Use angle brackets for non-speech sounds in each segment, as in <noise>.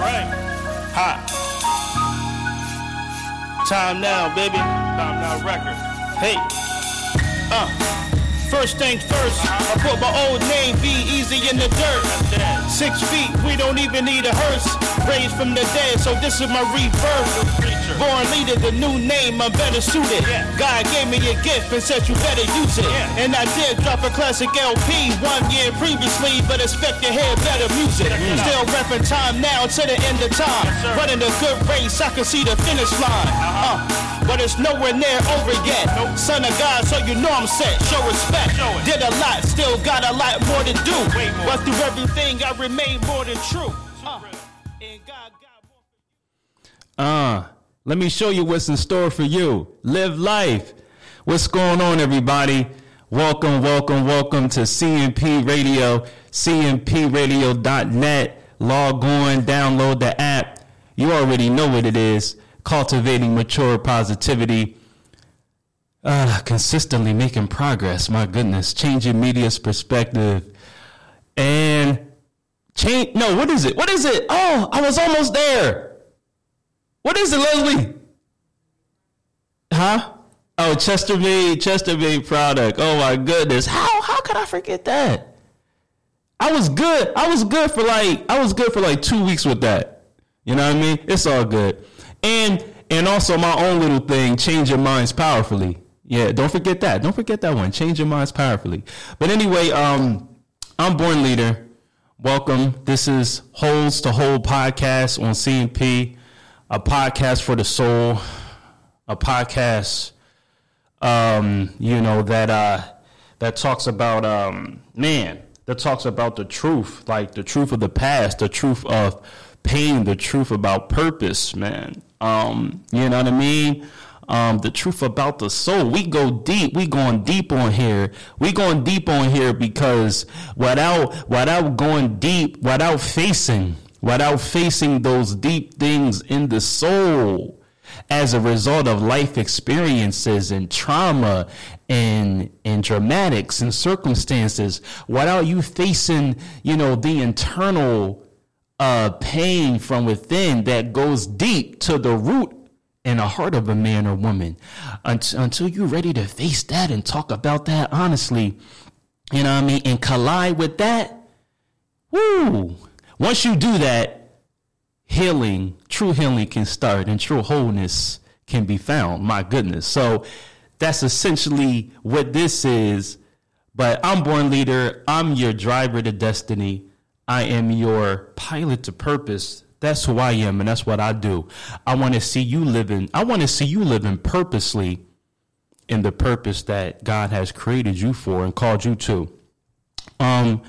right. Hot. Time now, baby. Time now record. Hey. Uh. First things first, I put my old name be easy in the dirt. Six feet, we don't even need a hearse. Raised from the dead, so this is my rebirth. Born leader, the new name, I'm better suited. God gave me a gift and said you better use it. And I did drop a classic LP one year previously, but expect to hear better music. Still repping time now to the end of time. Running a good race, I can see the finish line. Uh, but it's nowhere near over yet. Son of God, so you know I'm set. Show respect. Did a lot, still got a lot more to do. But through everything, I remain more than true. Uh, and God got more- Uh, let me show you what's in store for you. Live life. What's going on, everybody? Welcome, welcome, welcome to CMP Radio, cmpradio.net. Log on, download the app. You already know what it is. Cultivating mature positivity. Uh, consistently making progress. My goodness. Changing media's perspective. And change. No, what is it? What is it? Oh, I was almost there. What is it, Leslie? Huh? Oh, Chester made Chester made product. Oh my goodness. How how could I forget that? I was good. I was good for like I was good for like two weeks with that. You know what I mean? It's all good. And and also my own little thing, change your minds powerfully. Yeah, don't forget that. Don't forget that one. Change your minds powerfully. But anyway, um, I'm Born Leader. Welcome. This is Holes to Hole podcast on CMP, a podcast for the soul, a podcast, um, you know that uh, that talks about um, man, that talks about the truth, like the truth of the past, the truth of pain, the truth about purpose, man. Um, you know what I mean? um, the truth about the soul. We go deep. We going deep on here. We going deep on here because without without going deep, without facing, without facing those deep things in the soul, as a result of life experiences and trauma and and dramatics and circumstances, without you facing, you know, the internal uh, pain from within that goes deep to the root in the heart of a man or woman. Until, until you're ready to face that and talk about that honestly you know what i mean and collide with that woo! Once you do that healing true healing can start and true wholeness can be found. My goodness. So that's essentially what this is. But i'm born leader. I'm your driver to destiny i am your pilot to purpose that's who I am, and that's what I do. I want to see you living. I want to see you living purposely in the purpose that God has created you for and called you to. Um.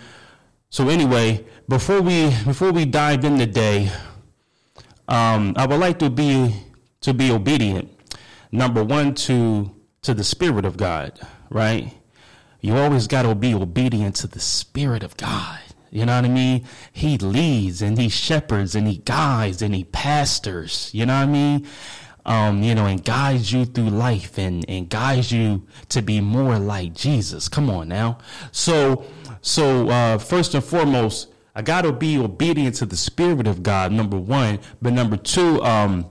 So anyway, before we before we dive in today, um, I would like to be to be obedient. Number one, to to the Spirit of God. Right. You always got to be obedient to the Spirit of God. You know what I mean? He leads and he shepherds and he guides and he pastors. You know what I mean? Um, you know, and guides you through life and, and guides you to be more like Jesus. Come on now. So, so, uh, first and foremost, I got to be obedient to the Spirit of God, number one. But number two, um,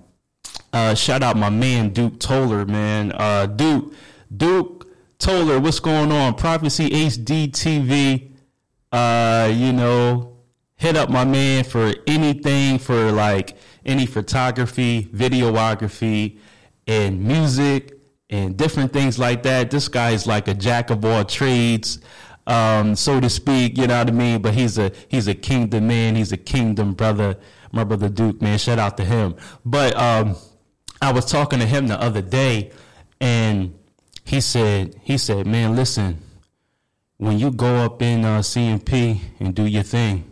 uh, shout out my man, Duke Toller, man. Uh, Duke, Duke Toller, what's going on? Prophecy HD TV uh, you know, hit up my man for anything for like any photography, videography, and music and different things like that. This guy is like a jack of all trades, um, so to speak. You know what I mean? But he's a he's a kingdom man. He's a kingdom brother. My brother Duke, man, shout out to him. But um, I was talking to him the other day, and he said he said, man, listen when you go up in uh, CMP and do your thing,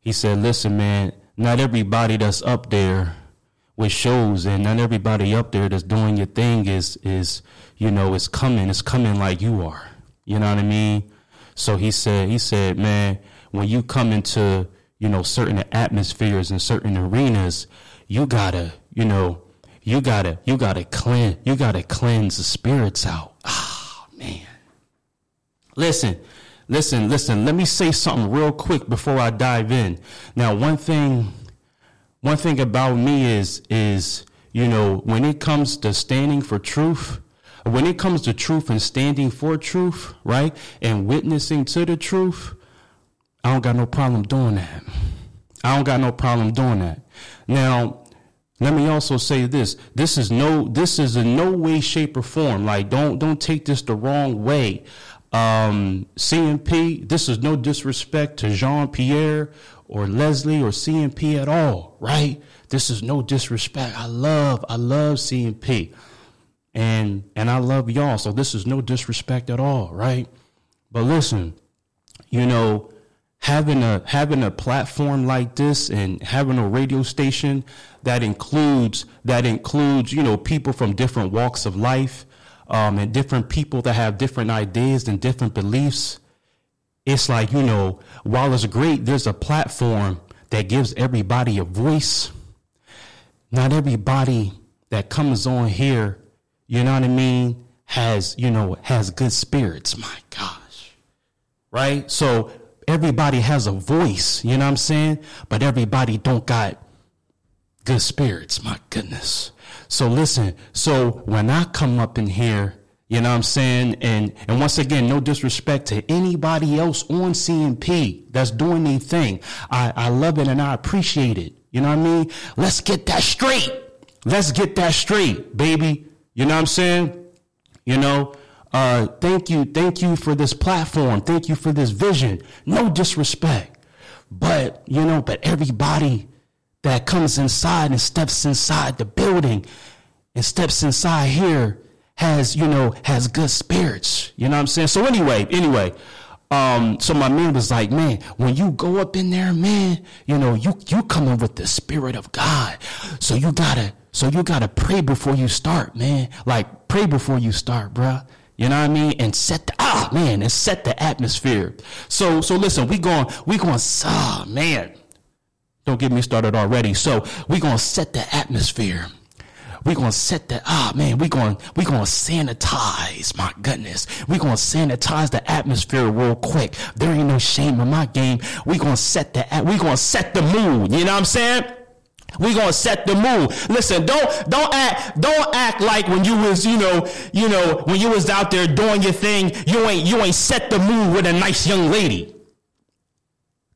he said, listen, man, not everybody that's up there with shows and not everybody up there that's doing your thing is, is, you know, is coming, is coming like you are. You know what I mean? So he said, he said, man, when you come into, you know, certain atmospheres and certain arenas, you gotta, you know, you gotta, you gotta cleanse, you gotta cleanse the spirits out. Ah, man. Listen, listen, listen. Let me say something real quick before I dive in. Now, one thing, one thing about me is is you know when it comes to standing for truth, when it comes to truth and standing for truth, right, and witnessing to the truth, I don't got no problem doing that. I don't got no problem doing that. Now, let me also say this. This is no this is in no way, shape, or form. Like don't don't take this the wrong way. Um, CMP, this is no disrespect to Jean Pierre or Leslie or CMP at all, right? This is no disrespect. I love, I love CMP. And and I love y'all. So this is no disrespect at all, right? But listen, you know, having a having a platform like this and having a radio station that includes that includes you know people from different walks of life um, and different people that have different ideas and different beliefs it's like you know while it's great there's a platform that gives everybody a voice. Not everybody that comes on here you know what i mean has you know has good spirits. My gosh. Right? So everybody has a voice, you know what I'm saying? But everybody don't got good spirits, my goodness. So listen, so when I come up in here, you know what I'm saying? And and once again, no disrespect to anybody else on CMP that's doing their thing. I, I love it and I appreciate it. You know what I mean? Let's get that straight. Let's get that straight, baby. You know what I'm saying? You know, uh, thank you, thank you for this platform. Thank you for this vision. No disrespect, but you know, but everybody that comes inside and steps inside the building and steps inside here has, you know, has good spirits. You know what I'm saying? So anyway, anyway, um, so my man was like, man, when you go up in there, man, you know, you you coming with the spirit of God. So you gotta, so you gotta pray before you start, man. Like pray before you start, bruh. You know what I mean? And set the ah man, and set the atmosphere. So so listen, we going we going ah man. Don't get me started already. So we gonna set the atmosphere. We gonna set the ah man, we gonna we gonna sanitize, my goodness. We gonna sanitize the atmosphere real quick. There ain't no shame in my game. We gonna set the we gonna set the mood. You know what I'm saying? We gonna set the mood. Listen, don't don't act don't act like when you was you know you know when you was out there doing your thing you ain't you ain't set the mood with a nice young lady.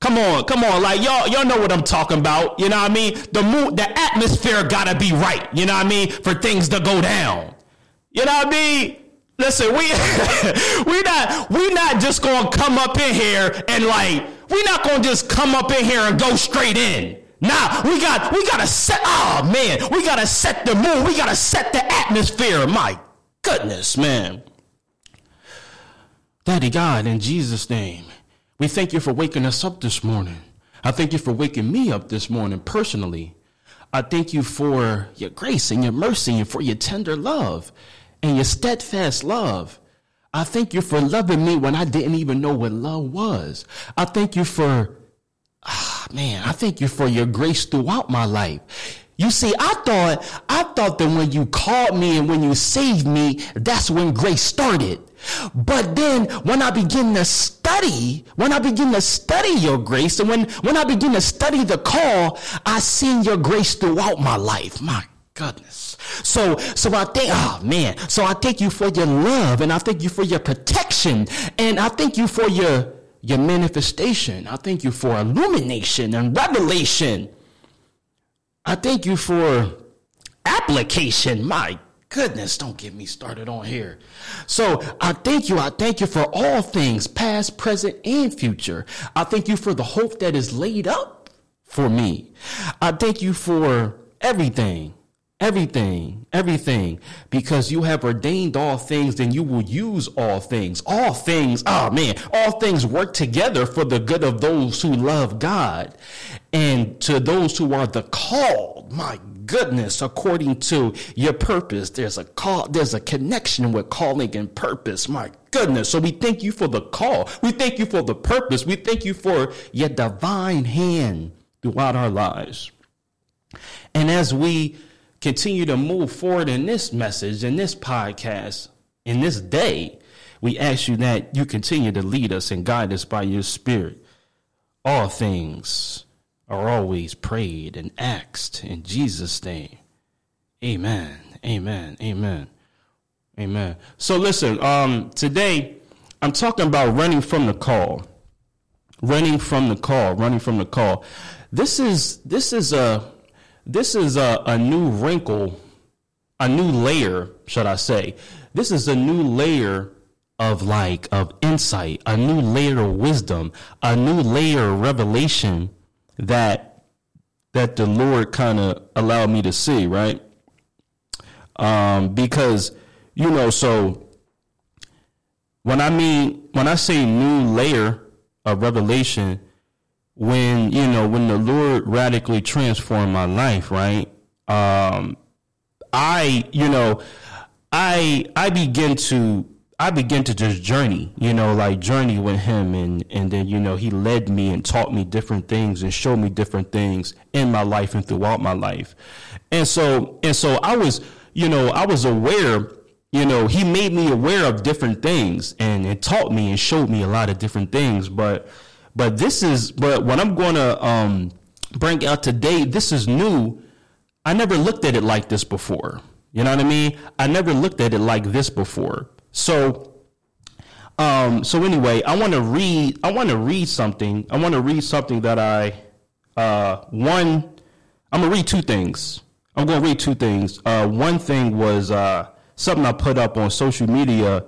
Come on, come on, like y'all y'all know what I'm talking about. You know what I mean? The mood, the atmosphere gotta be right. You know what I mean for things to go down. You know what I mean? Listen, we <laughs> we not we not just gonna come up in here and like we not gonna just come up in here and go straight in. Nah, we got we gotta set oh man, we gotta set the mood, we gotta set the atmosphere. My goodness, man. Daddy God, in Jesus' name, we thank you for waking us up this morning. I thank you for waking me up this morning personally. I thank you for your grace and your mercy and for your tender love and your steadfast love. I thank you for loving me when I didn't even know what love was. I thank you for ah, man, I thank you for your grace throughout my life. You see, I thought, I thought that when you called me and when you saved me, that's when grace started. But then when I begin to study, when I begin to study your grace and when, when I begin to study the call, I seen your grace throughout my life. My goodness. So, so I think, oh ah, man, so I thank you for your love and I thank you for your protection and I thank you for your your manifestation. I thank you for illumination and revelation. I thank you for application. My goodness, don't get me started on here. So I thank you. I thank you for all things, past, present, and future. I thank you for the hope that is laid up for me. I thank you for everything. Everything, everything, because you have ordained all things, then you will use all things. All things, oh man, all things work together for the good of those who love God and to those who are the called. My goodness, according to your purpose, there's a call, there's a connection with calling and purpose. My goodness. So we thank you for the call. We thank you for the purpose. We thank you for your divine hand throughout our lives. And as we continue to move forward in this message, in this podcast, in this day, we ask you that you continue to lead us and guide us by your spirit. All things are always prayed and asked in Jesus' name. Amen. Amen. Amen. Amen. So listen, um, today I'm talking about running from the call. Running from the call, running from the call. This is this is a this is a, a new wrinkle, a new layer, should I say. This is a new layer of like of insight, a new layer of wisdom, a new layer of revelation that that the Lord kind of allowed me to see, right? Um, because you know, so when I mean when I say new layer of revelation, when you know when the Lord radically transformed my life, right? Um, I you know I I begin to I began to just journey, you know, like journey with him and and then you know he led me and taught me different things and showed me different things in my life and throughout my life. And so and so I was, you know, I was aware, you know, he made me aware of different things and it taught me and showed me a lot of different things, but but this is but what I'm going to um bring out today, this is new. I never looked at it like this before. You know what I mean? I never looked at it like this before. So, um, so anyway, I want to read. I want to read something. I want to read something that I, uh, one. I'm gonna read two things. I'm gonna read two things. Uh, one thing was uh, something I put up on social media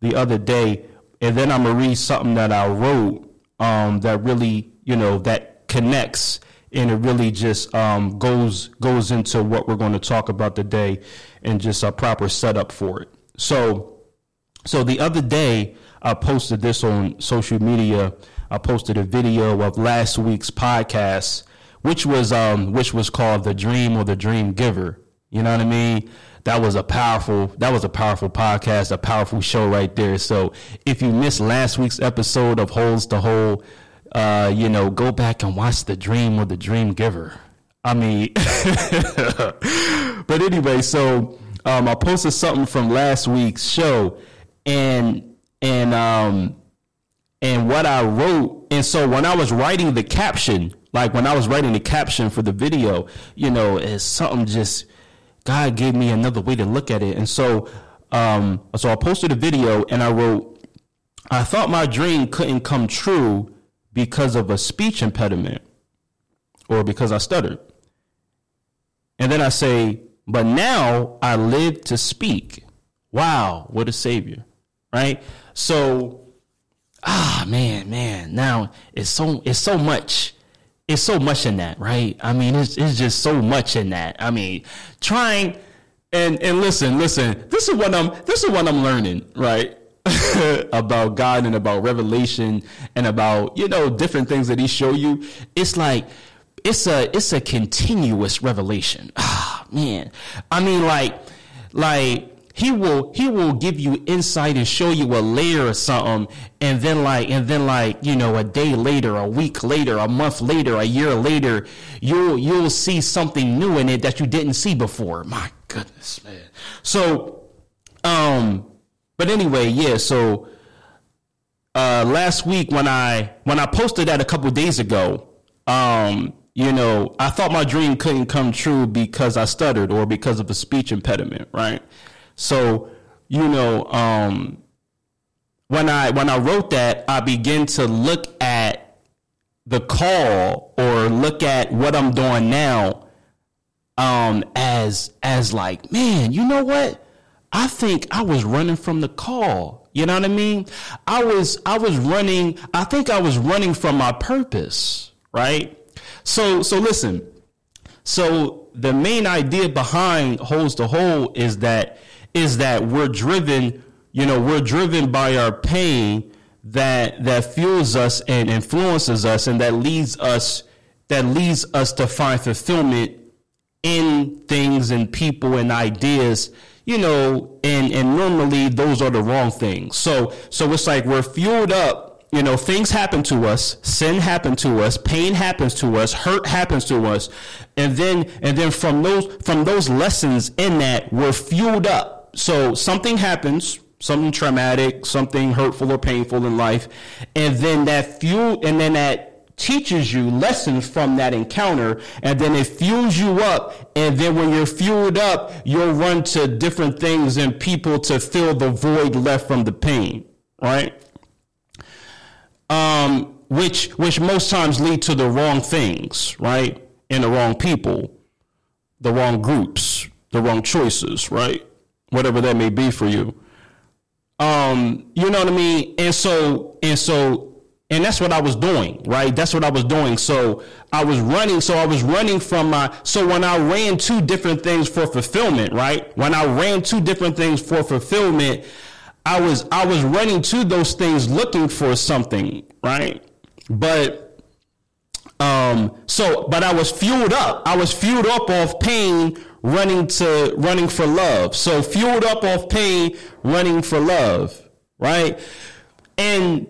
the other day, and then I'm gonna read something that I wrote um, that really, you know, that connects and it really just um, goes goes into what we're going to talk about today and just a proper setup for it. So so the other day, I posted this on social media. I posted a video of last week's podcast, which was um, which was called "The Dream or the Dream Giver." You know what I mean? That was a powerful that was a powerful podcast, a powerful show right there. So if you missed last week's episode of Holes to Hole, uh, you know, go back and watch "The Dream or the Dream Giver." I mean, <laughs> but anyway, so um, I posted something from last week's show and and um and what I wrote and so when I was writing the caption like when I was writing the caption for the video you know it's something just God gave me another way to look at it. And so um so I posted a video and I wrote I thought my dream couldn't come true because of a speech impediment or because I stuttered. And then I say but now I live to speak. Wow what a savior right? So, ah, man, man, now it's so it's so much. It's so much in that, right? I mean, it's it's just so much in that. I mean, trying and and listen, listen. This is what I'm this is what I'm learning, right? <laughs> about God and about revelation and about you know different things that He show you. It's like it's a it's a continuous revelation. Ah, man. I mean, like like he will he will give you insight and show you a layer or something and then like and then like you know a day later a week later a month later a year later you'll you'll see something new in it that you didn't see before. My goodness man. So um but anyway yeah so uh last week when i when i posted that a couple days ago um you know i thought my dream couldn't come true because i stuttered or because of a speech impediment right so, you know, um, when I when I wrote that, I began to look at the call or look at what I'm doing now um, as as like, man, you know what? I think I was running from the call. You know what I mean? I was I was running. I think I was running from my purpose, right? So so listen. So the main idea behind Holes to Hole is that is that we're driven, you know, we're driven by our pain that that fuels us and influences us and that leads us that leads us to find fulfillment in things and people and ideas you know and and normally those are the wrong things. So so it's like we're fueled up you know things happen to us sin happens to us pain happens to us hurt happens to us and then and then from those from those lessons in that we're fueled up so something happens, something traumatic, something hurtful or painful in life, and then that fuel, and then that teaches you lessons from that encounter and then it fuels you up and then when you're fueled up you'll run to different things and people to fill the void left from the pain right? Um which which most times lead to the wrong things right? And the wrong people the wrong groups the wrong choices right whatever that may be for you um you know what i mean and so and so and that's what I was doing, right? That's what I was doing. So I was running. So I was running from my, so when I ran two different things for fulfillment, right? When I ran two different things for fulfillment, I was, I was running to those things looking for something, right? But, um, so, but I was fueled up. I was fueled up off pain, running to, running for love. So fueled up off pain, running for love, right? And,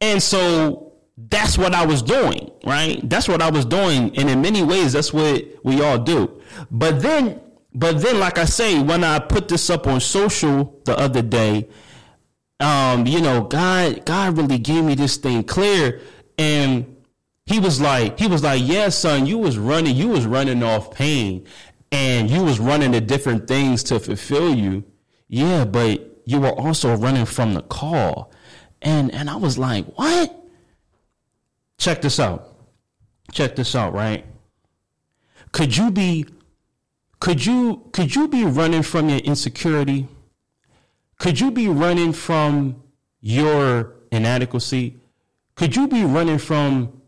and so that's what I was doing, right? That's what I was doing. And in many ways, that's what we all do. But then, but then, like I say, when I put this up on social the other day, um, you know, God, God really gave me this thing clear. And he was like, he was like, yeah, son, you was running, you was running off pain and you was running to different things to fulfill you. Yeah, but you were also running from the call. And and I was like, what? Check this out. Check this out, right? Could you be could you could you be running from your insecurity? Could you be running from your inadequacy? Could you be running from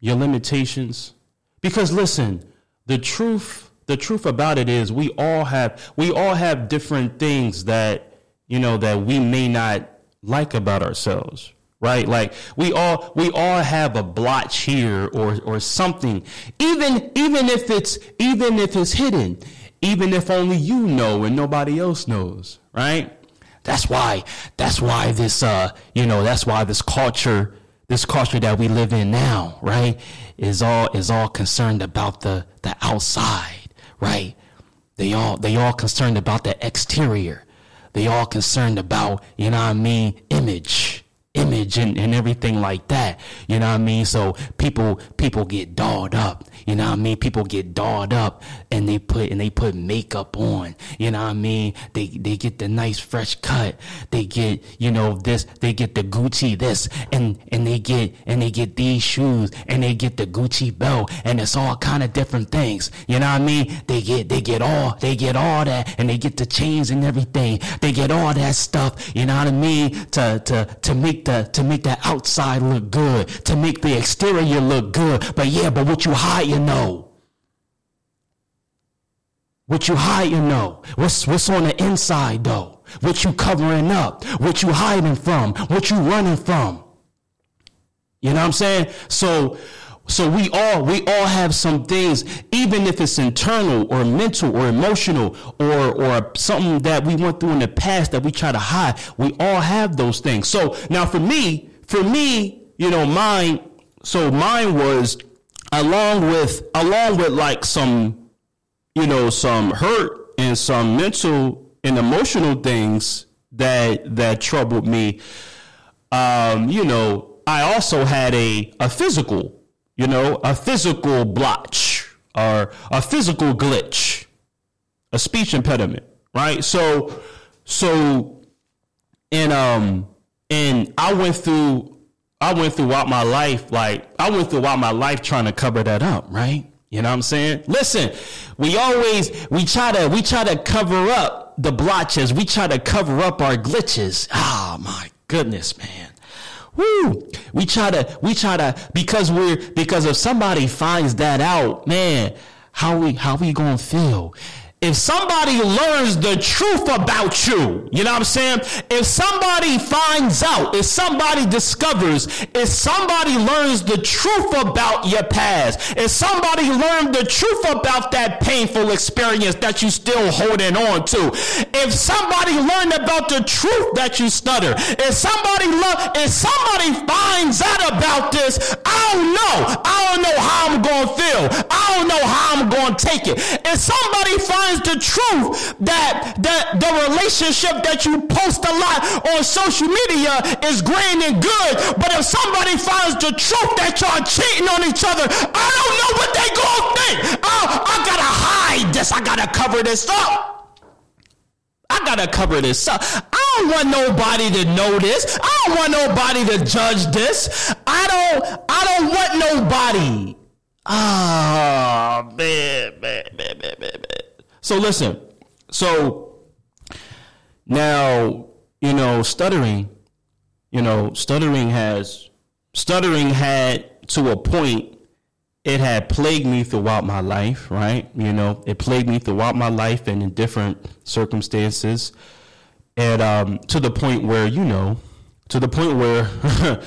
your limitations? Because listen, the truth the truth about it is we all have we all have different things that you know that we may not like about ourselves right? Like we all we all have a blotch here or or something. Even even if it's even if it's hidden even if only you know and nobody else knows right? That's why that's why this uh you know that's why this culture this culture that we live in now right is all is all concerned about the the outside right they all they all concerned about the exterior they all concerned about, you know what I mean, image, image and, and everything like that. You know what I mean? So people people get dolled up. You know what I mean? People get dolled up and they put and they put makeup on. You know what I mean? They they get the nice fresh cut. They get, you know, this, they get the Gucci this and and they get and they get these shoes and they get the Gucci belt and it's all kind of different things. You know what I mean? They get they get all they get all that and they get the chains and everything. They get all that stuff, you know what I mean? To to to make the to make the outside look good, to make the exterior look good. But yeah, but what you hide, you know. What you hide, you know. What's what's on the inside though? What you covering up? What you hiding from? What you running from? You know what I'm saying? So so we all we all have some things, even if it's internal or mental or emotional or or something that we went through in the past that we try to hide. We all have those things. So now for me, for me, you know, mine. So mine was along with along with like some, you know, some hurt and some mental and emotional things that that troubled me. Um, you know, I also had a a physical you know, a physical blotch or a physical glitch, a speech impediment, right? So, so, and um, and I went through, I went throughout my life, like I went throughout my life trying to cover that up, right? You know what I'm saying? Listen, we always we try to we try to cover up the blotches. We try to cover up our glitches. Oh my goodness, man. Woo! We try to, we try to, because we're, because if somebody finds that out, man, how we, how we gonna feel? If somebody learns the truth about you, you know what I'm saying? If somebody finds out, if somebody discovers, if somebody learns the truth about your past, if somebody learned the truth about that painful experience that you still holding on to, if somebody learned about the truth that you stutter, if somebody love, if somebody finds out about this, I don't know. I don't know how I'm to feel. I don't know how I'm to take it. If somebody finds finds the truth that that the relationship that you post a lot on social media is grand and good, but if somebody finds the truth that y'all cheating on each other, I don't know what they gonna think. Oh, I gotta hide this. I gotta cover this up. I gotta cover this up. I don't want nobody to know this. I don't want nobody to judge this. I don't. I don't want nobody. Ah, oh, man, man, man, man, man, man. So listen. So now you know stuttering. You know stuttering has stuttering had to a point it had plagued me throughout my life, right? You know, it plagued me throughout my life and in different circumstances. And um, to the point where, you know, to the point where, <laughs>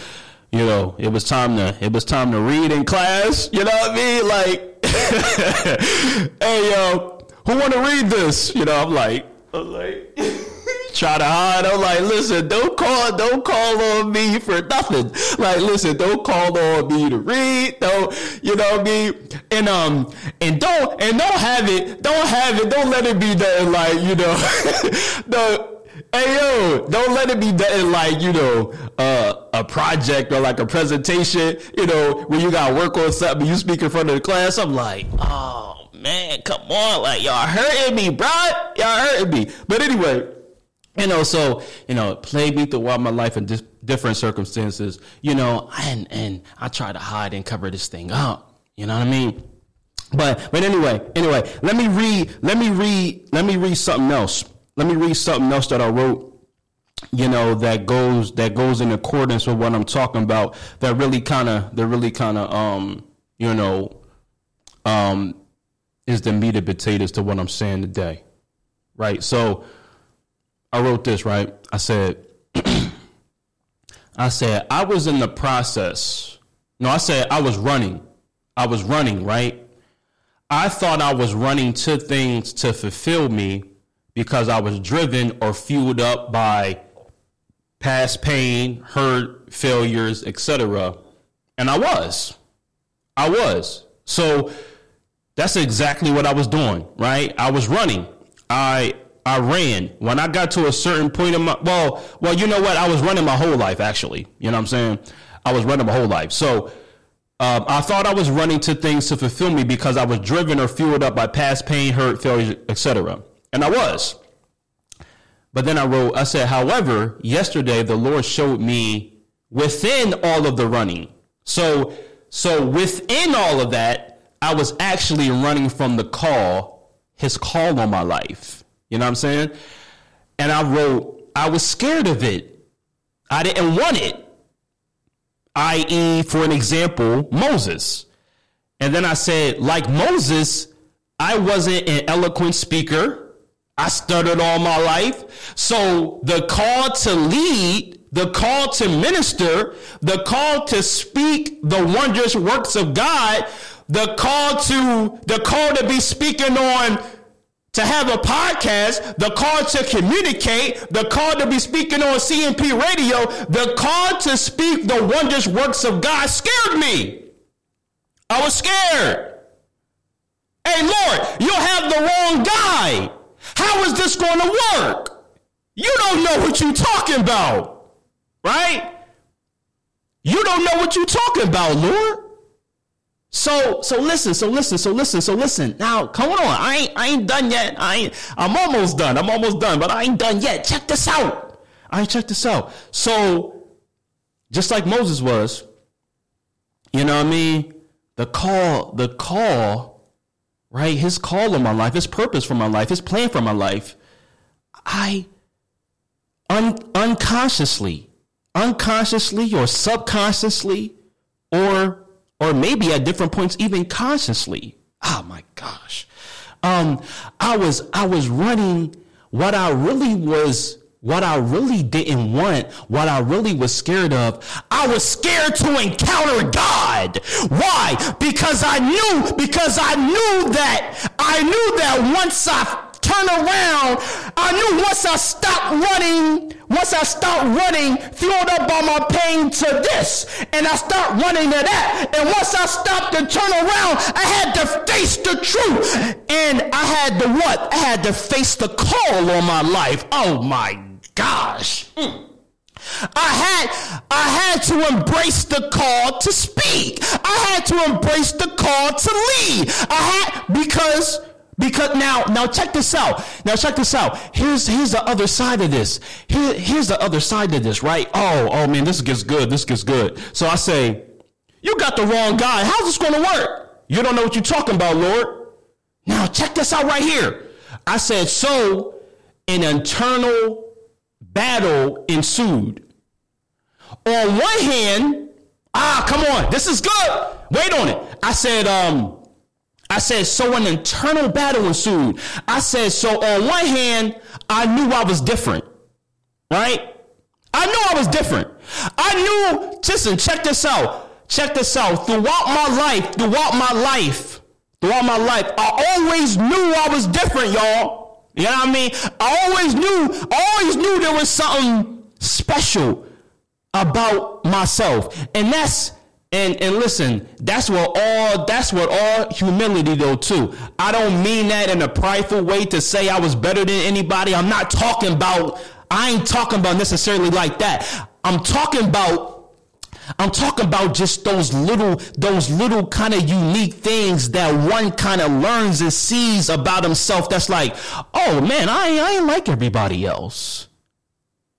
you know, it was time to it was time to read in class. You know what I mean? Like, <laughs> hey, yo, who want to read this? You know, I'm like, I'm like. <laughs> try to hide. I'm like, listen, don't call, don't call on me for nothing. Like, listen, don't call on me to read. Don't, you know what I mean? And um, and don't, and don't have it, don't have it, don't let it be that like, you know, <laughs> the. Hey yo, don't let it be that like you know uh, a project or like a presentation. You know when you got work on something, you speak in front of the class. I'm like, oh man, come on, like y'all hurting me, bro. Y'all hurting me. But anyway, you know, so you know, plagued me throughout my life in dis- different circumstances. You know, and and I try to hide and cover this thing up. You know what I mean? But but anyway, anyway, let me read. Let me read. Let me read something else. Let me read something else that I wrote. You know that goes that goes in accordance with what I'm talking about. That really kind of that really kind of um you know um is the meat and potatoes to what I'm saying today, right? So I wrote this, right? I said, <clears throat> I said, I was in the process. No, I said I was running. I was running, right? I thought I was running to things to fulfill me because I was driven or fueled up by past pain, hurt, failures, etc. And I was. I was. So that's exactly what I was doing, right? I was running. I I ran. When I got to a certain point in my well, well, you know what? I was running my whole life actually. You know what I'm saying? I was running my whole life. So um, I thought I was running to things to fulfill me because I was driven or fueled up by past pain, hurt, failure, etc. And I was. But then I wrote, I said, however, yesterday the Lord showed me within all of the running. So, so within all of that, I was actually running from the call, his call on my life. You know what I'm saying? And I wrote, I was scared of it. I didn't want it. I.e., for an example, Moses. And then I said, like Moses, I wasn't an eloquent speaker. I stuttered all my life. So the call to lead, the call to minister, the call to speak the wondrous works of God, the call to, the call to be speaking on to have a podcast, the call to communicate, the call to be speaking on CMP radio, the call to speak the wondrous works of God scared me. I was scared. Hey, Lord, you'll have the wrong guy. How is this going to work? You don't know what you're talking about, right? You don't know what you're talking about, Lord. So so listen, so listen, so listen, so listen. Now, come on. I ain't I ain't done yet. I ain't I'm almost done. I'm almost done, but I ain't done yet. Check this out. I check this out. So just like Moses was, you know what I mean? The call, the call, right? His call on my life, his purpose for my life, his plan for my life. I un, unconsciously, unconsciously or subconsciously or or maybe at different points even consciously. Oh my gosh. Um, I was I was running what I really was what I really didn't want, what I really was scared of. I was scared to encounter God. Why? Because I knew, because I knew that, I knew that once I turn around, I knew once I stopped running, once I stopped running, fueled up by my pain to this, and I stopped running to that. And once I stopped to turn around, I had to face the truth. And I had to what? I had to face the call on my life. Oh my gosh. Mm. I had I had to embrace the call to speak. I had to embrace the call to lead. I had because because now now check this out. Now check this out. Here's here's the other side of this. Here, here's the other side of this, right? Oh, oh man, this gets good. This gets good. So I say, you got the wrong guy. How's this going to work? You don't know what you're talking about, Lord. Now check this out right here. I said, so an internal battle ensued. On one hand, ah, come on, this is good. Wait on it. I said, um, I said, so an internal battle ensued. I said, so on one hand, I knew I was different, right? I knew I was different. I knew, listen, check this out. Check this out. Throughout my life, throughout my life, throughout my life, I always knew I was different, y'all. You know what I mean? I always knew, I always knew there was something special about myself. And that's and and listen, that's what all that's what all humility though too. I don't mean that in a prideful way to say I was better than anybody. I'm not talking about I ain't talking about necessarily like that. I'm talking about I'm talking about just those little, those little kind of unique things that one kind of learns and sees about himself. That's like, oh man, I, I ain't like everybody else.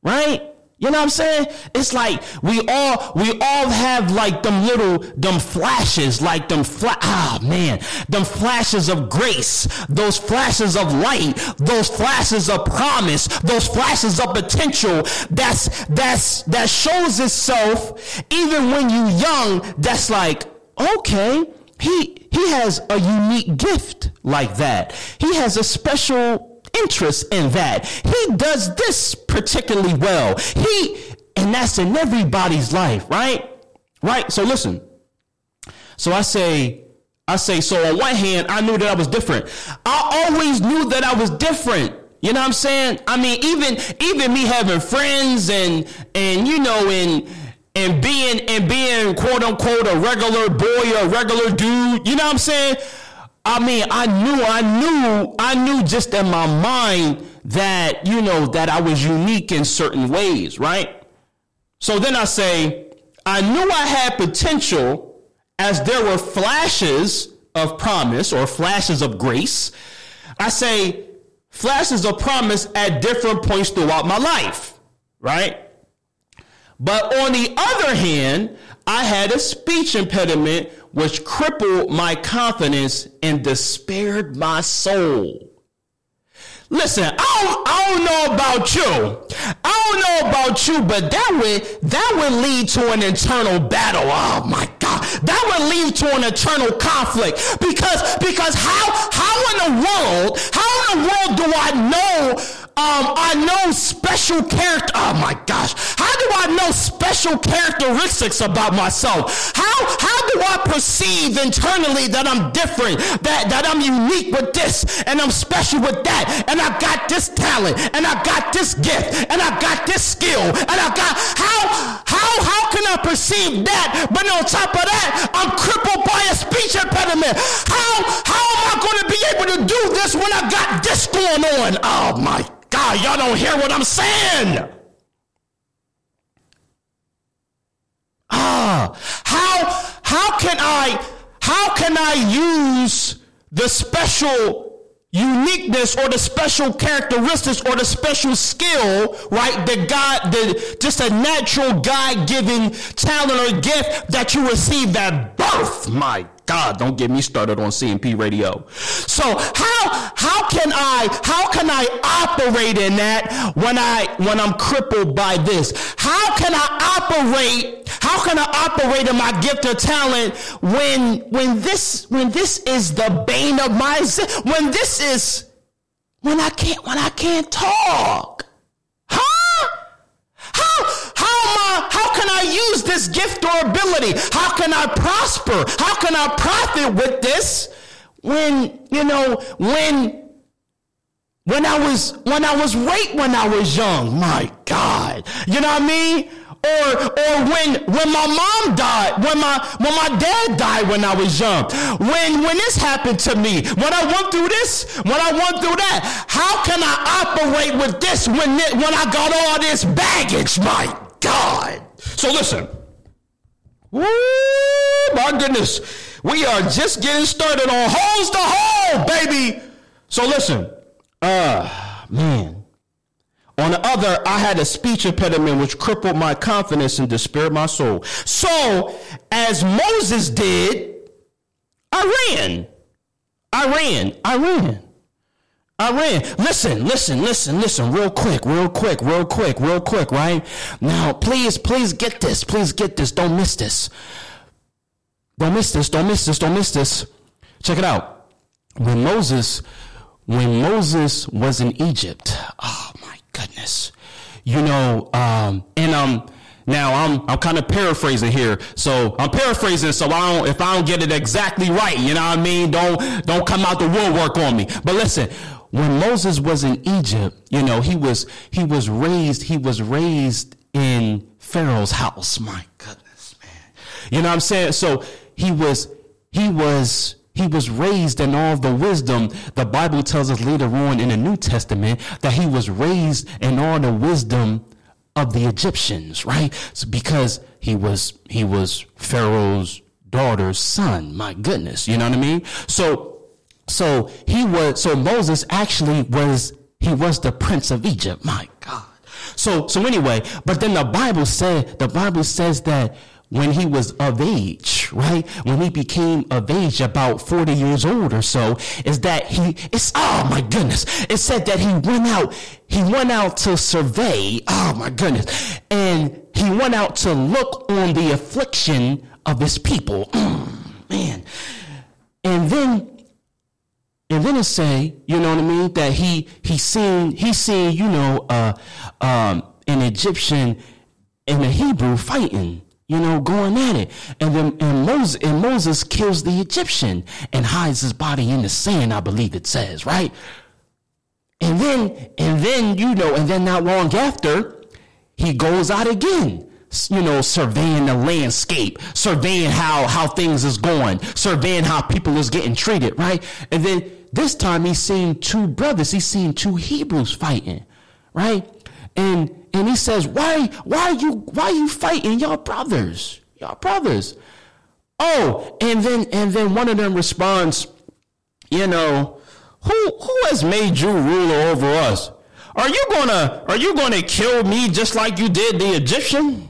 Right? You know what I'm saying? It's like we all we all have like them little them flashes, like them fla- ah man, them flashes of grace, those flashes of light, those flashes of promise, those flashes of potential that's that's that shows itself even when you young, that's like, okay, he he has a unique gift like that. He has a special interest in that. He does this particularly well. He, and that's in everybody's life, right? Right? So listen. So I say, I say, so on one hand, I knew that I was different. I always knew that I was different. You know what I'm saying? I mean, even even me having friends and and you know and and being and being quote unquote a regular boy or a regular dude, you know what I'm saying? I mean, I knew, I knew, I knew just in my mind that, you know, that I was unique in certain ways, right? So then I say, I knew I had potential as there were flashes of promise or flashes of grace. I say flashes of promise at different points throughout my life, right? But on the other hand, I had a speech impediment which crippled my confidence and despaired my soul. Listen, I don't, I don't know about you. I don't know about you, but that would that would lead to an internal battle. Oh my God, that would lead to an eternal conflict because because how how in the world how in the world do I know um, I know special character. Oh my gosh. How do I know special characteristics about myself? How, how do I perceive internally that I'm different, that, that I'm unique with this and I'm special with that and I got this talent and I got this gift and I got this skill and I got, how, how, how can I perceive that? But on top of that, I'm crippled by a speech impediment. How, how am I going to be able to do this when I got this going on? Oh my God, y'all don't hear what I'm saying. Ah, how how can I how can I use the special uniqueness or the special characteristics or the special skill, right? The God, the just a natural God-given talent or gift that you receive at birth. My God, don't get me started on CMP radio. So how how can I how can I operate in that when I when I'm crippled by this? How can I operate? How can I operate in my gift or talent when when this when this is the bane of my when this is when I can't when I can't talk? Huh? How how can I use this gift or ability? How can I prosper? How can I profit with this when, you know, when when I was when I was raped when I was young. My God, you know what I mean? Or or when when my mom died, when my when my dad died when I was young. When when this happened to me, when I went through this, when I went through that. How can I operate with this when it, when I got all this baggage? My God. So listen. Woo, my goodness. We are just getting started on holes to hole, baby. So listen. Uh, man. On the other, I had a speech impediment which crippled my confidence and despaired my soul. So, as Moses did, I ran. I ran. I ran. I ran. Listen, listen, listen, listen, real quick, real quick, real quick, real quick, right? Now, please, please get this. Please get this. Don't miss this. Don't miss this. Don't miss this. Don't miss this. Check it out. When Moses, when Moses was in Egypt, oh my goodness, you know, um, and um, now I'm I'm kind of paraphrasing here, so I'm paraphrasing. So I don't if I don't get it exactly right, you know what I mean? Don't don't come out the woodwork on me. But listen, when Moses was in Egypt, you know he was he was raised he was raised in Pharaoh's house. My goodness, man, you know what I'm saying? So he was he was he was raised in all the wisdom. The Bible tells us later on in the New Testament that he was raised in all the wisdom of the Egyptians, right? So because he was he was Pharaoh's daughter's son. My goodness, you know what I mean? So so he was so Moses actually was he was the prince of Egypt. My God. So so anyway, but then the Bible said the Bible says that when he was of age, right? When he became of age, about 40 years old or so, is that he, it's, oh my goodness. It said that he went out, he went out to survey, oh my goodness. And he went out to look on the affliction of his people. Mm, man. And then and then it say, you know what I mean, that he he seen he seen, you know, uh um an Egyptian and a Hebrew fighting you know, going at it. And then and Moses and Moses kills the Egyptian and hides his body in the sand, I believe it says, right? And then and then, you know, and then not long after, he goes out again you know, surveying the landscape, surveying how how things is going, surveying how people is getting treated, right? And then this time he's seen two brothers, he's seen two Hebrews fighting, right? And and he says, "Why why are you why are you fighting your brothers? Your brothers?" Oh, and then and then one of them responds, "You know, who who has made you ruler over us? Are you gonna are you gonna kill me just like you did the Egyptian?"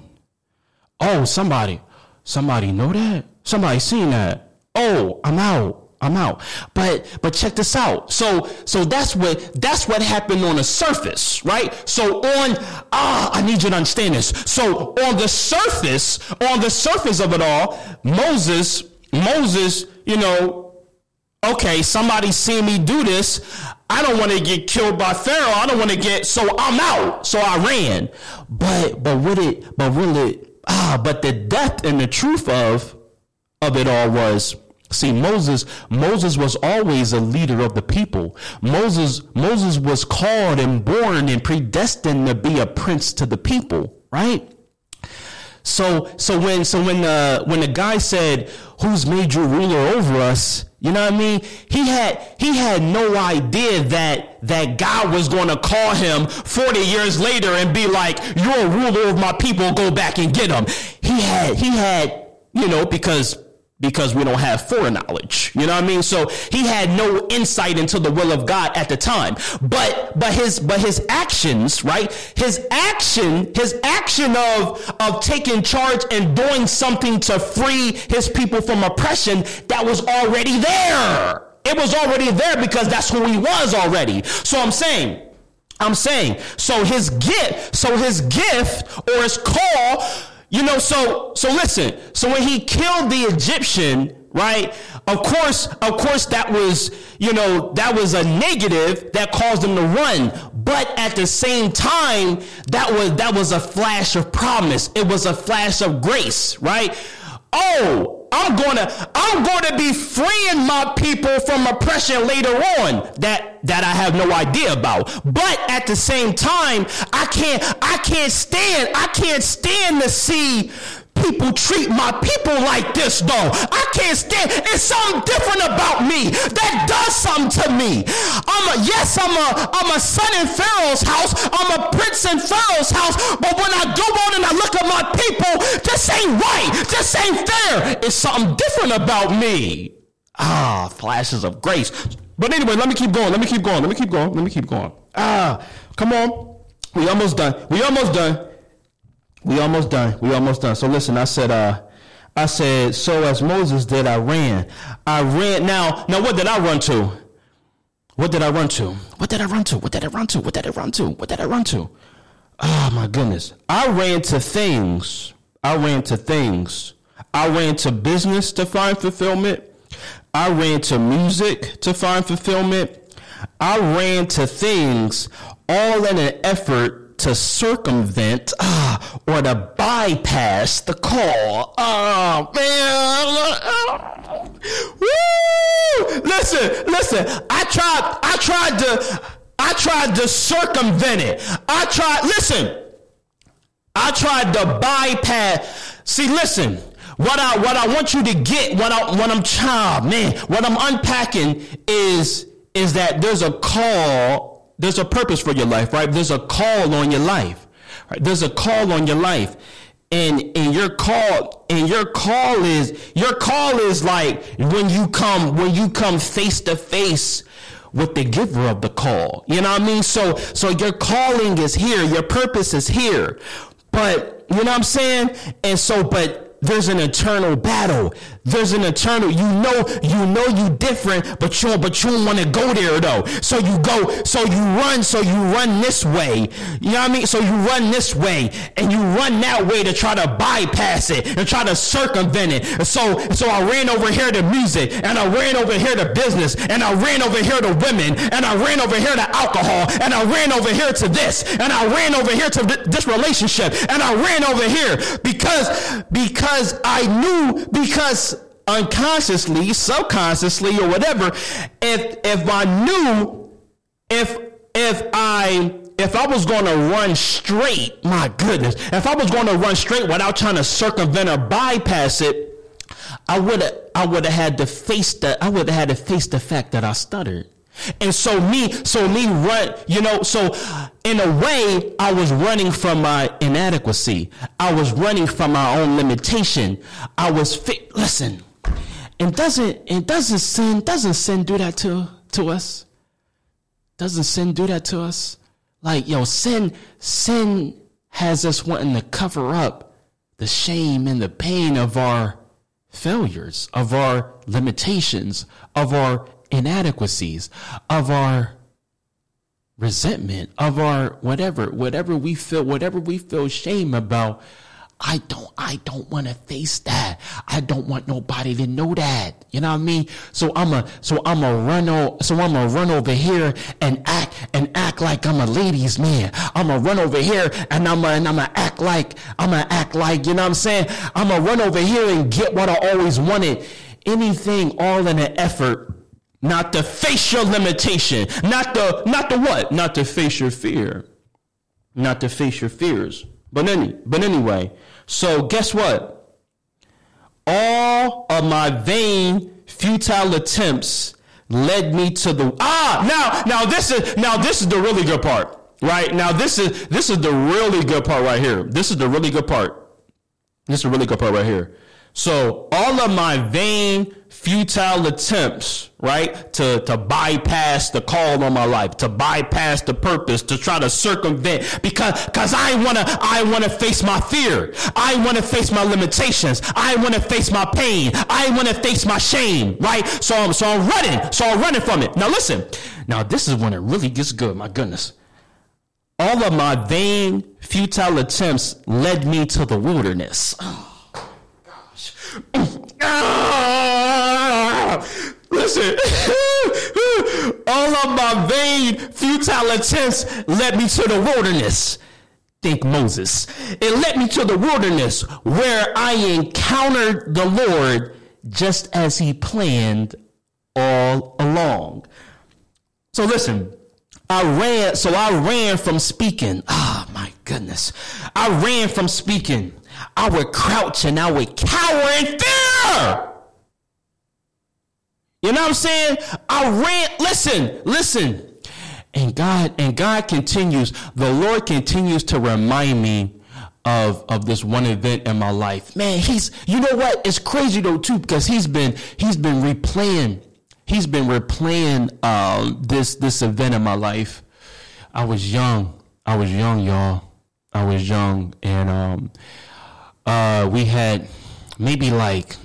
Oh, somebody somebody know that? Somebody seen that? Oh, I'm out. I'm out. But but check this out. So so that's what that's what happened on the surface, right? So on ah, I need you to understand this. So on the surface, on the surface of it all, Moses, Moses, you know, okay, somebody seen me do this. I don't want to get killed by Pharaoh. I don't want to get so I'm out. So I ran. But but would it but really ah, but the depth and the truth of of it all was See, Moses, Moses was always a leader of the people. Moses, Moses was called and born and predestined to be a prince to the people, right? So, so when, so when the, when the guy said, who's made you ruler over us? You know what I mean? He had, he had no idea that, that God was going to call him 40 years later and be like, you're a ruler of my people, go back and get him. He had, he had, you know, because because we don't have foreknowledge. You know what I mean? So he had no insight into the will of God at the time. But but his but his actions, right? His action, his action of of taking charge and doing something to free his people from oppression that was already there. It was already there because that's who he was already. So I'm saying I'm saying so his gift, so his gift or his call you know, so so listen. So when he killed the Egyptian, right? Of course, of course, that was you know that was a negative that caused him to run. But at the same time, that was that was a flash of promise. It was a flash of grace, right? Oh, I'm gonna I'm gonna be freeing my people from oppression later on that that I have no idea about. But at the same time, I can't I can't stand I can't stand to see people treat my people like this though. I can't stand it's something different about me that does something to me. I'm a yes, I'm a I'm a son in Pharaoh's house, I'm a prince in Pharaoh's house, but when I go on and I look at my people, this ain't right, this ain't fair. It's something different about me. Ah, flashes of grace. But anyway, let me keep going. Let me keep going. Let me keep going. Let me keep going. Ah, come on. We almost done. We almost done. We almost done. We almost done. So listen, I said, uh, I said, so as Moses did, I ran. I ran. Now, now what did I run to? What did I run to? What did I run to? What did I run to? What did I run to? What did I run to? Oh my goodness. I ran to things. I ran to things. I ran to business to find fulfillment. I ran to music to find fulfillment. I ran to things all in an effort to circumvent uh, or to bypass the call. Oh man. Woo! Listen, listen. I tried I tried to I tried to circumvent it. I tried listen. I tried to bypass. See, listen. What I what I want you to get, what I what I'm child, man, what I'm unpacking is is that there's a call there's a purpose for your life, right? There's a call on your life. Right? There's a call on your life. And and your call and your call is your call is like when you come when you come face to face with the giver of the call. You know what I mean? So so your calling is here, your purpose is here. But you know what I'm saying? And so but there's an eternal battle. There's an eternal, you know, you know you different, but you but you don't want to go there though. So you go, so you run, so you run this way. You know what I mean? So you run this way and you run that way to try to bypass it and try to circumvent it. So so I ran over here to music and I ran over here to business and I ran over here to women and I ran over here to alcohol and I ran over here to this and I ran over here to th- this relationship and I ran over here because because because I knew because unconsciously, subconsciously, or whatever, if if I knew if if I if I was going to run straight, my goodness, if I was going to run straight without trying to circumvent or bypass it, I would have I would have had to face the I would have had to face the fact that I stuttered. And so me, so me run, you know, so in a way, I was running from my inadequacy. I was running from my own limitation. I was fit. Listen, and doesn't, and doesn't sin, doesn't sin do that to, to us? Doesn't sin do that to us? Like, yo, sin, sin has us wanting to cover up the shame and the pain of our failures, of our limitations, of our inadequacies, of our resentment, of our whatever, whatever we feel, whatever we feel shame about. I don't, I don't want to face that. I don't want nobody to know that. You know what I mean? So I'm a, so I'm a run, o- so I'm a run over here and act, and act like I'm a ladies man. I'm a run over here and I'm a, and I'm a act like, I'm a act like, you know what I'm saying? I'm a run over here and get what I always wanted. Anything all in an effort not to face your limitation, not the not the what? Not to face your fear. Not to face your fears. But any but anyway, so guess what? All of my vain, futile attempts led me to the ah now now this is now this is the really good part right? Now this is this is the really good part right here. This is the really good part. This is the really good part right here so all of my vain futile attempts, right, to, to bypass the call on my life, to bypass the purpose, to try to circumvent because, cause I wanna, I wanna face my fear. I wanna face my limitations. I wanna face my pain. I wanna face my shame, right? So I'm, so I'm running. So I'm running from it. Now listen. Now this is when it really gets good. My goodness. All of my vain, futile attempts led me to the wilderness. <laughs> Listen, <laughs> all of my vain, futile attempts led me to the wilderness. Think Moses. It led me to the wilderness where I encountered the Lord just as he planned all along. So listen, I ran, so I ran from speaking. Ah, oh, my goodness. I ran from speaking. I would crouch and I would cower in fear. You know what I'm saying? I ran, listen, listen. And God, and God continues, the Lord continues to remind me of of this one event in my life. Man, he's you know what? It's crazy though too because he's been he's been replaying he's been replaying um, this this event in my life. I was young. I was young, y'all. I was young, and um, uh, we had maybe like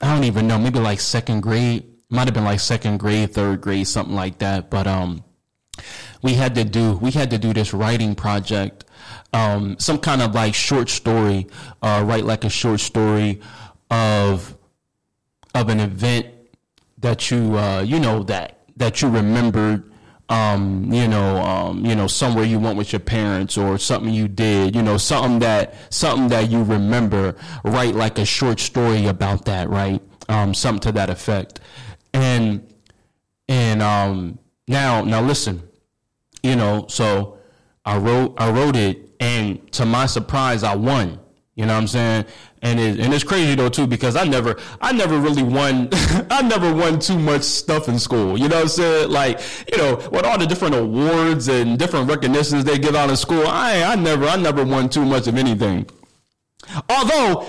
I don't even know, maybe like second grade. Might have been like second grade, third grade, something like that. But um, we had to do we had to do this writing project um, some kind of like short story, uh, write like a short story of of an event that you uh, you know that that you remembered. Um, you know, um, you know, somewhere you went with your parents or something you did, you know, something that, something that you remember, write like a short story about that, right? Um, something to that effect. And, and, um, now, now listen, you know, so I wrote, I wrote it and to my surprise, I won. You know what I'm saying? And it, and it's crazy though too because I never I never really won <laughs> I never won too much stuff in school. You know what I'm saying? Like you know with all the different awards and different recognitions they give out in school, I I never I never won too much of anything. Although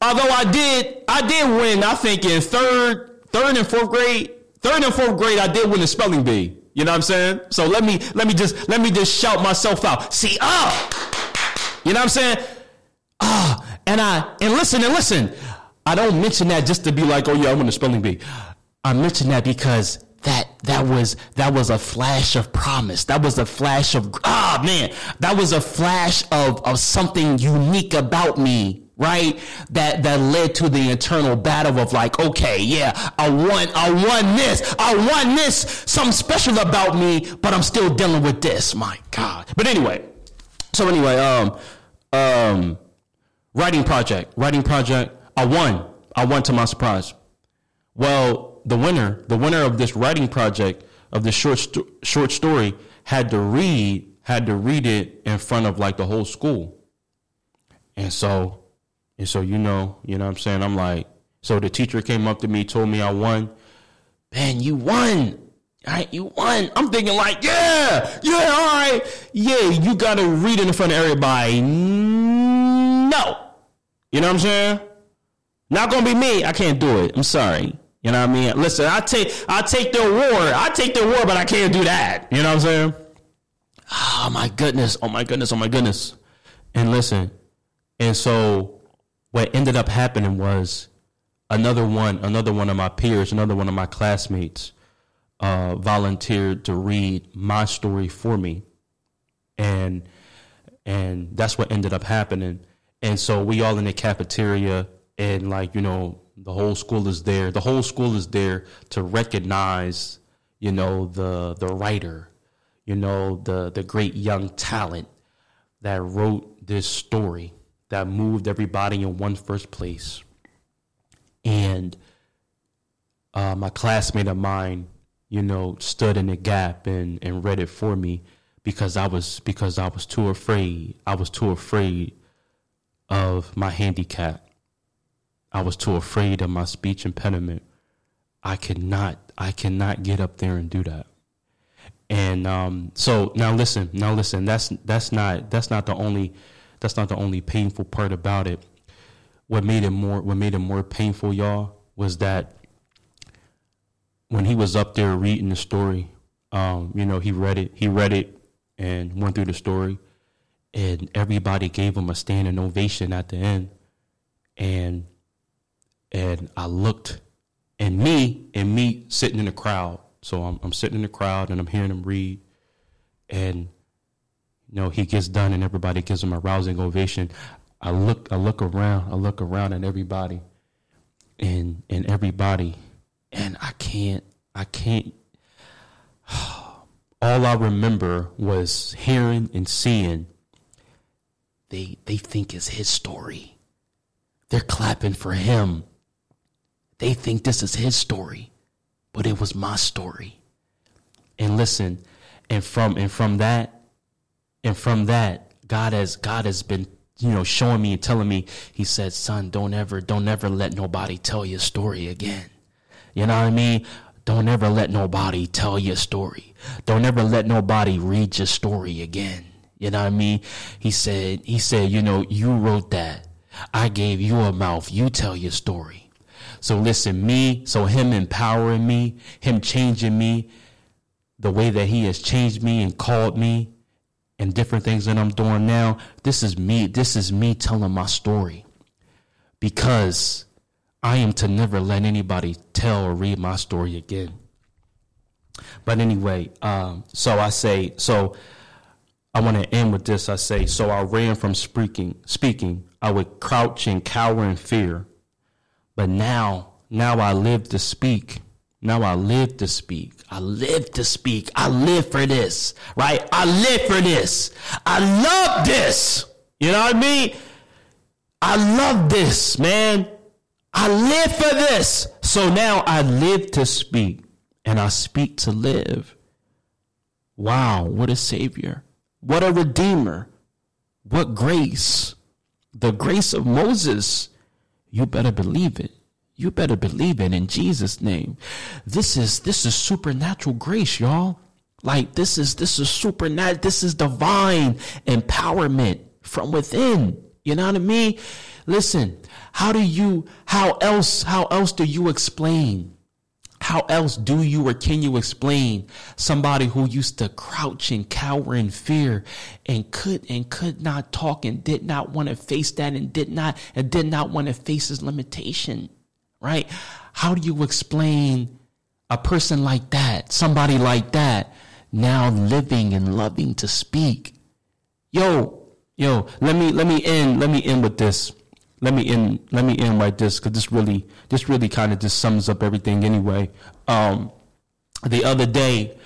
although I did I did win I think in third third and fourth grade third and fourth grade I did win the spelling bee. You know what I'm saying? So let me let me just let me just shout myself out. See up. You know what I'm saying? Ah, and I and listen and listen. I don't mention that just to be like, oh yeah, I'm in the spelling bee. I mention that because that that was that was a flash of promise. That was a flash of ah man, that was a flash of of something unique about me right? That that led to the internal battle of like, okay, yeah, I won, I won this, I won this, something special about me, but I'm still dealing with this. My God. But anyway, so anyway, um, um, writing project, writing project. I won. I won to my surprise. Well, the winner, the winner of this writing project of this short sto- short story had to read had to read it in front of like the whole school. And so, and so you know, you know what I'm saying? I'm like, so the teacher came up to me, told me I won. Man, you won. All right, you won. I'm thinking like, yeah, yeah, all right, yeah. You gotta read it in front of everybody. No, you know what I'm saying? Not gonna be me. I can't do it. I'm sorry. You know what I mean? Listen, I take I take the award. I take the award, but I can't do that. You know what I'm saying? Oh my goodness. Oh my goodness. Oh my goodness. And listen, and so what ended up happening was another one, another one of my peers, another one of my classmates uh, volunteered to read my story for me, and and that's what ended up happening. And so we all in the cafeteria, and like you know, the whole school is there. The whole school is there to recognize, you know, the the writer, you know, the the great young talent that wrote this story that moved everybody in one first place. And uh, my classmate of mine you know, stood in the gap and, and read it for me because I was because I was too afraid. I was too afraid of my handicap. I was too afraid of my speech impediment. I cannot I cannot get up there and do that. And um, so now listen, now listen, that's that's not that's not the only that's not the only painful part about it. What made it more what made it more painful, y'all, was that when he was up there reading the story, um, you know, he read it. He read it and went through the story, and everybody gave him a standing ovation at the end. And and I looked, and me and me sitting in the crowd. So I'm I'm sitting in the crowd and I'm hearing him read, and you know he gets done and everybody gives him a rousing ovation. I look I look around I look around at everybody, and and everybody and I can't, I can't. <sighs> All I remember was hearing and seeing. They they think is his story. They're clapping for him. They think this is his story, but it was my story. And listen, and from and from that, and from that, God has God has been you know showing me and telling me. He said, "Son, don't ever don't ever let nobody tell your story again." You know what I mean? Don't ever let nobody tell your story. Don't ever let nobody read your story again. You know what I mean? He said, he said, you know, you wrote that. I gave you a mouth. You tell your story. So listen, me, so him empowering me, him changing me, the way that he has changed me and called me and different things that I'm doing now, this is me, this is me telling my story. Because I am to never let anybody tell or read my story again. But anyway, um, so I say, so I want to end with this. I say, so I ran from speaking, speaking. I would crouch and cower in fear. But now, now I live to speak. Now I live to speak. I live to speak. I live for this, right? I live for this. I love this. You know what I mean? I love this, man. I live for this. So now I live to speak and I speak to live. Wow, what a savior. What a redeemer. What grace. The grace of Moses. You better believe it. You better believe it in Jesus name. This is this is supernatural grace, y'all. Like this is this is supernatural. This is divine empowerment from within. You know what I mean? Listen, how do you, how else, how else do you explain? How else do you or can you explain somebody who used to crouch and cower in fear and could and could not talk and did not want to face that and did not and did not want to face his limitation, right? How do you explain a person like that, somebody like that, now living and loving to speak? Yo, yo, let me let me end let me end with this let me end let me end like this because this really this really kind of just sums up everything anyway. Um, the other day,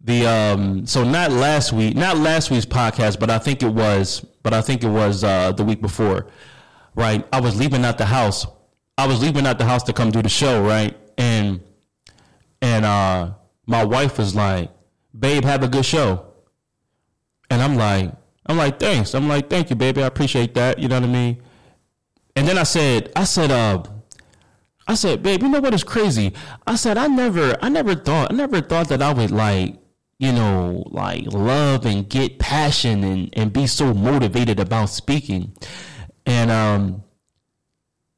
the um, so not last week, not last week's podcast, but I think it was, but I think it was uh, the week before, right? I was leaving out the house. I was leaving out the house to come do the show, right? And and uh, my wife was like, "Babe, have a good show," and I'm like, I'm like, thanks. I'm like, thank you, baby. I appreciate that. You know what I mean? And then I said, I said, uh, I said, babe, you know what is crazy? I said, I never, I never thought, I never thought that I would like, you know, like love and get passion and, and be so motivated about speaking. And, um,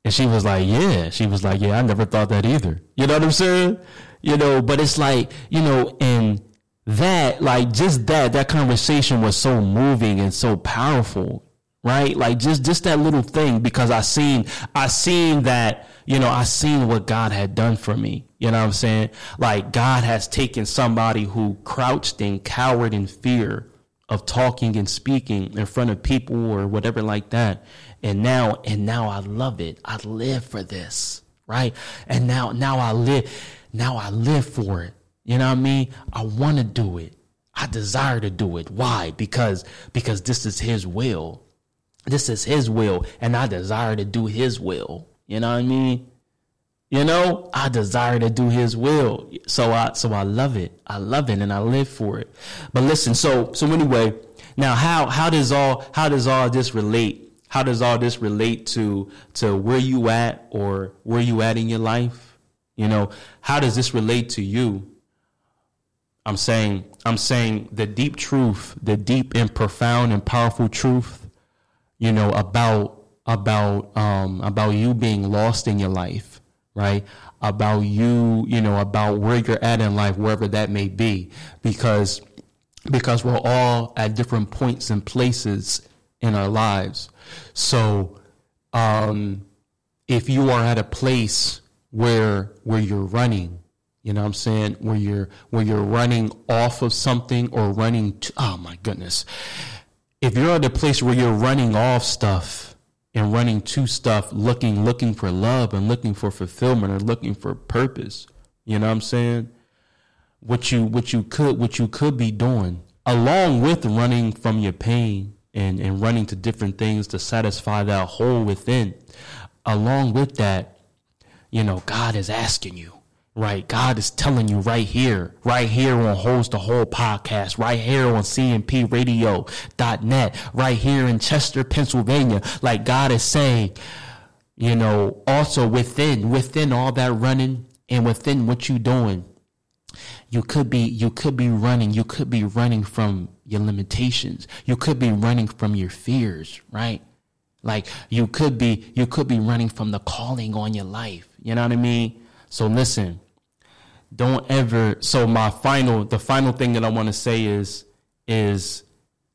and she was like, yeah, she was like, yeah, I never thought that either. You know what I'm saying? You know, but it's like, you know, and that, like just that, that conversation was so moving and so powerful right? Like just just that little thing because I seen I seen that you know I seen what God had done for me. You know what I'm saying? Like God has taken somebody who crouched and cowered in fear of talking and speaking in front of people or whatever like that. And now and now I love it. I live for this, right? And now now I live now I live for it. You know what I mean? I want to do it. I desire to do it. Why? Because because this is his will this is his will and I desire to do his will. You know what I mean? You know, I desire to do his will. So I so I love it. I love it and I live for it. But listen, so so anyway, now how how does all how does all this relate? How does all this relate to to where you at or where you at in your life? You know, how does this relate to you? I'm saying I'm saying the deep truth, the deep and profound and powerful truth you know, about about um, about you being lost in your life, right? About you, you know, about where you're at in life, wherever that may be, because because we're all at different points and places in our lives. So, um, if you are at a place where where you're running, you know what I'm saying, where you're where you're running off of something or running to, oh my goodness if you're at a place where you're running off stuff and running to stuff, looking looking for love and looking for fulfillment or looking for purpose, you know what I'm saying? What you what you could what you could be doing along with running from your pain and, and running to different things to satisfy that hole within. Along with that, you know, God is asking you, right? God is telling you right here, right here on Hole to Whole podcast, right here on CMPRadio.net, right here in Chester, Pennsylvania. Like God is saying, you know, also within, within all that running and within what you doing, you could be, you could be running, you could be running from your limitations. You could be running from your fears, right? Like you could be, you could be running from the calling on your life. You know what I mean? So listen, don't ever, so my final, the final thing that I want to say is, is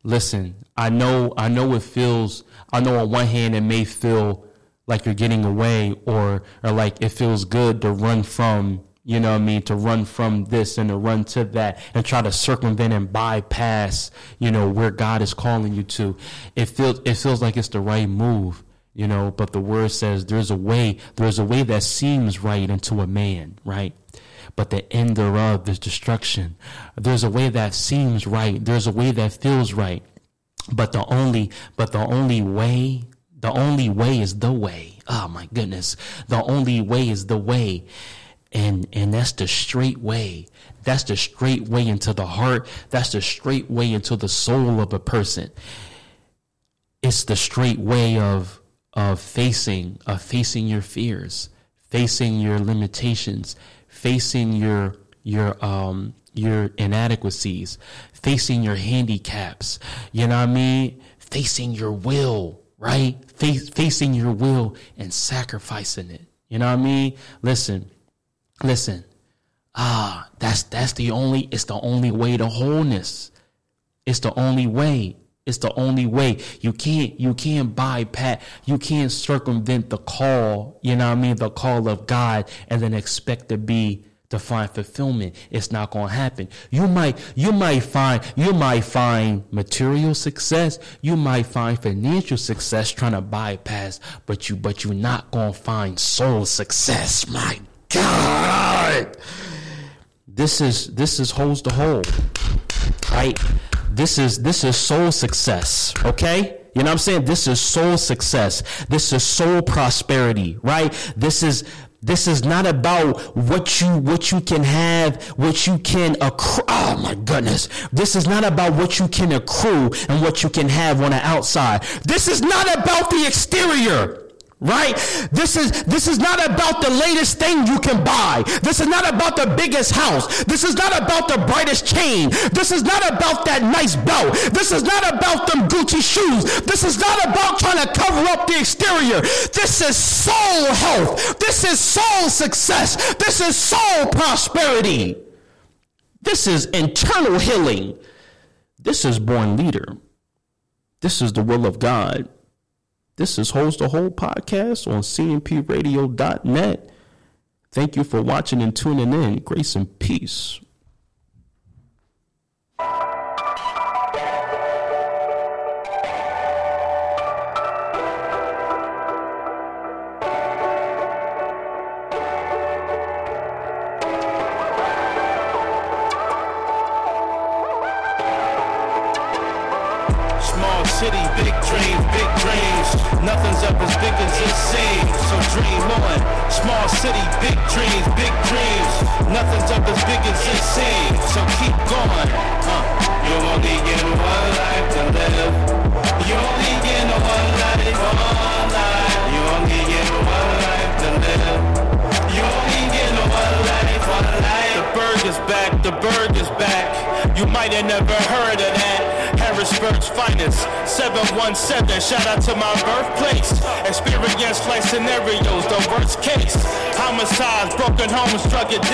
listen, I know, I know it feels, I know on one hand it may feel like you're getting away or, or like it feels good to run from you know what I mean, to run from this and to run to that and try to circumvent and bypass, you know, where God is calling you to. It feels it feels like it's the right move, you know, but the word says there's a way, there's a way that seems right unto a man, right? But the end thereof is destruction. There's a way that seems right. There's a way that feels right. But the only but the only way, the only way is the way. Oh my goodness. The only way is the way and and that's the straight way that's the straight way into the heart that's the straight way into the soul of a person it's the straight way of of facing of facing your fears facing your limitations facing your your um your inadequacies facing your handicaps you know what i mean facing your will right Face, facing your will and sacrificing it you know what i mean listen Listen, ah, that's that's the only it's the only way to wholeness. It's the only way. It's the only way. You can't you can't bypass you can't circumvent the call, you know what I mean, the call of God and then expect to be to find fulfillment. It's not gonna happen. You might you might find you might find material success, you might find financial success trying to bypass, but you but you're not gonna find soul success. My God. This is this is Hole to Whole. Right? This is this is soul success. Okay? You know what I'm saying? This is soul success. This is soul prosperity, right? This is this is not about what you what you can have, what you can accrue. Oh my goodness. This is not about what you can accrue and what you can have on the outside. This is not about the exterior. Right? This is, this is not about the latest thing you can buy. This is not about the biggest house. This is not about the brightest chain. This is not about that nice belt. This is not about them Gucci shoes. This is not about trying to cover up the exterior. This is soul health. This is soul success. This is soul prosperity. This is internal healing. This is born leader. This is the will of God. This is Hole to Whole podcast on cmpradio.net. Thank you for watching and tuning in. Grace and peace. City, big dreams, big dreams. Nothing's up as big as it seems. So dream on. Small city, big dreams, big dreams. Nothing's up as big as it seems. So keep going. Uh, you only get one life to live. You only get one life, one life. You only get one life to live. You only get one life, one life. The berg is back, the berg is back. You might have never heard of that. Harrisburg's finest, 717. Shout out to my birthplace. Experience life scenarios, the worst case. Homicides, broken homes, drug addiction.